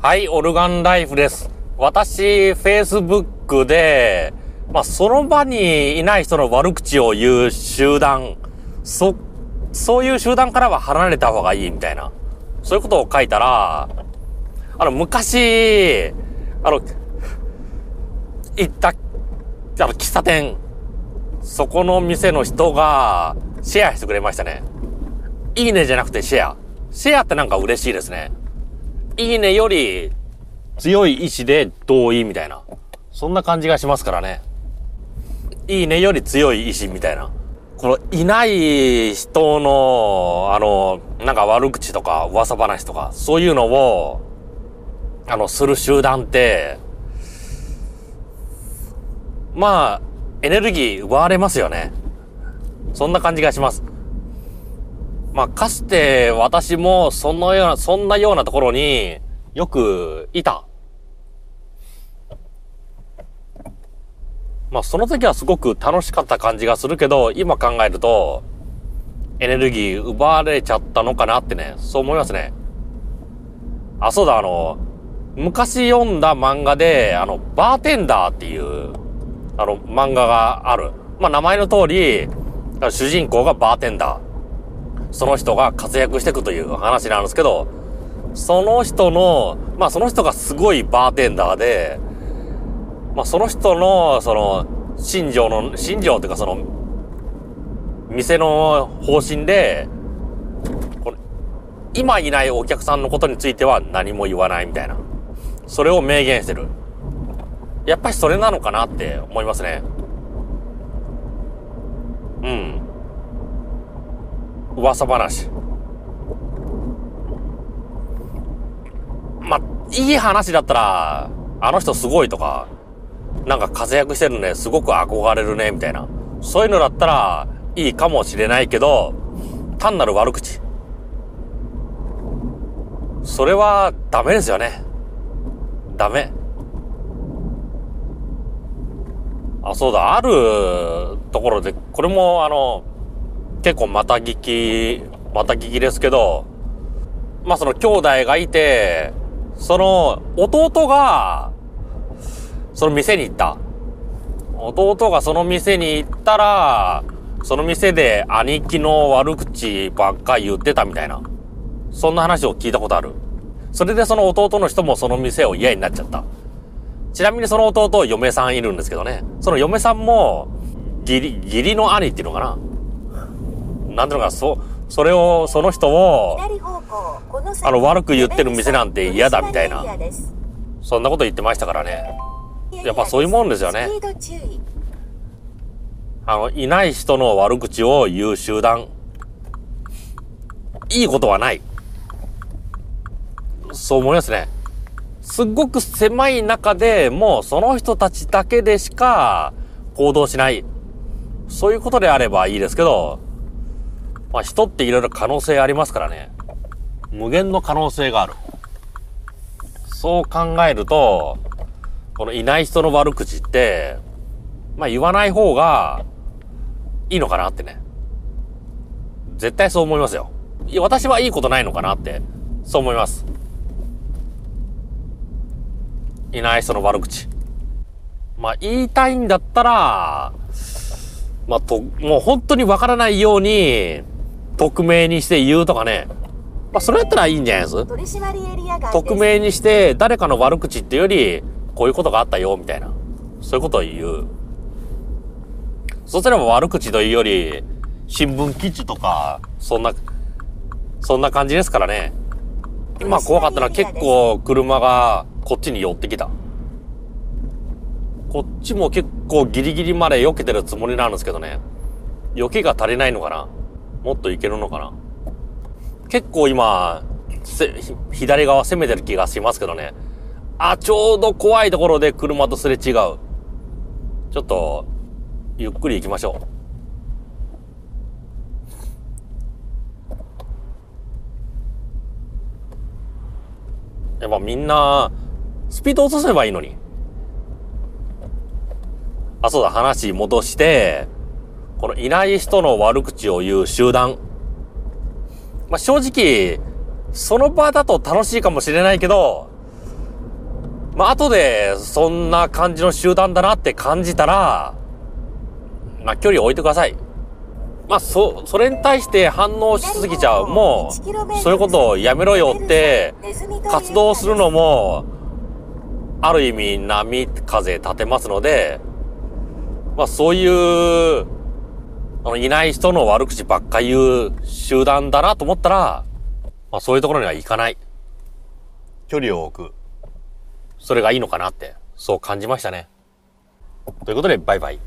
はい、オルガンライフです。私、Facebook で、まあ、その場にいない人の悪口を言う集団、そ、そういう集団からは離れた方がいいみたいな、そういうことを書いたら、あの、昔、あの、行った、あの、喫茶店、そこの店の人が、シェアしてくれましたね。いいねじゃなくてシェア。シェアってなんか嬉しいですね。いいねより強い意志で同意みたいな。そんな感じがしますからね。いいねより強い意志みたいな。このいない人の、あの、なんか悪口とか噂話とか、そういうのを、あの、する集団って、まあ、エネルギー奪われますよね。そんな感じがします。まあ、かつて私もそのような、そんなようなところによくいた。まあ、その時はすごく楽しかった感じがするけど、今考えると、エネルギー奪われちゃったのかなってね、そう思いますね。あ、そうだ、あの、昔読んだ漫画で、あの、バーテンダーっていう、あの、漫画がある。まあ、名前の通り、主人公がバーテンダー。その人が活躍していくという話なんですけど、その人の、まあその人がすごいバーテンダーで、まあその人の、その、信条の、信条っていうかその、店の方針で、今いないお客さんのことについては何も言わないみたいな。それを明言してる。やっぱりそれなのかなって思いますね。うん。噂話。まあ、いい話だったら、あの人すごいとか、なんか活躍してるね、すごく憧れるね、みたいな。そういうのだったら、いいかもしれないけど、単なる悪口。それは、ダメですよね。ダメ。あ、そうだ、あるところで、これもあの、結構また聞き、また聞きですけど、まあその兄弟がいて、その弟が、その店に行った。弟がその店に行ったら、その店で兄貴の悪口ばっか言ってたみたいな。そんな話を聞いたことある。それでその弟の人もその店を嫌になっちゃった。ちなみにその弟、嫁さんいるんですけどね。その嫁さんも、義理、義理の兄っていうのかな。なんていうのか、そ、それを、その人を、あの、悪く言ってる店なんて嫌だみたいな。そんなこと言ってましたからね。やっぱそういうもんですよね。あの、いない人の悪口を言う集団。いいことはない。そう思いますね。すっごく狭い中でもうその人たちだけでしか行動しない。そういうことであればいいですけど、まあ人っていろいろ可能性ありますからね。無限の可能性がある。そう考えると、このいない人の悪口って、まあ言わない方がいいのかなってね。絶対そう思いますよ。いや私はいいことないのかなって、そう思います。いない人の悪口。まあ言いたいんだったら、まあと、もう本当にわからないように、匿名にして言うとかね。まあそれやったらいいんじゃないです？匿名にして誰かの悪口っていうより、こういうことがあったよ、みたいな。そういうことを言う。そうすれば悪口というより、新聞記事とか、そんな、そんな感じですからね。今怖かったのは結構車がこっちに寄ってきた。こっちも結構ギリギリまで避けてるつもりなんですけどね。避けが足りないのかなもっといけるのかな？結構今、左側攻めてる気がしますけどね。あ、ちょうど怖いところで車とすれ違う。ちょっと、ゆっくり行きましょう。やっぱみんな、スピード落とせばいいのに。あ、そうだ、話戻して、このいない人の悪口を言う集団。まあ、正直、その場だと楽しいかもしれないけど、まあ、後で、そんな感じの集団だなって感じたら、まあ、距離を置いてください。まあ、そ、それに対して反応しすぎちゃう。もう、そういうことをやめろよって、活動するのも、ある意味波風立てますので、まあそういう、あの、いない人の悪口ばっか言う集団だなと思ったら、まあそういうところには行かない。距離を置く。それがいいのかなって、そう感じましたね。ということで、バイバイ。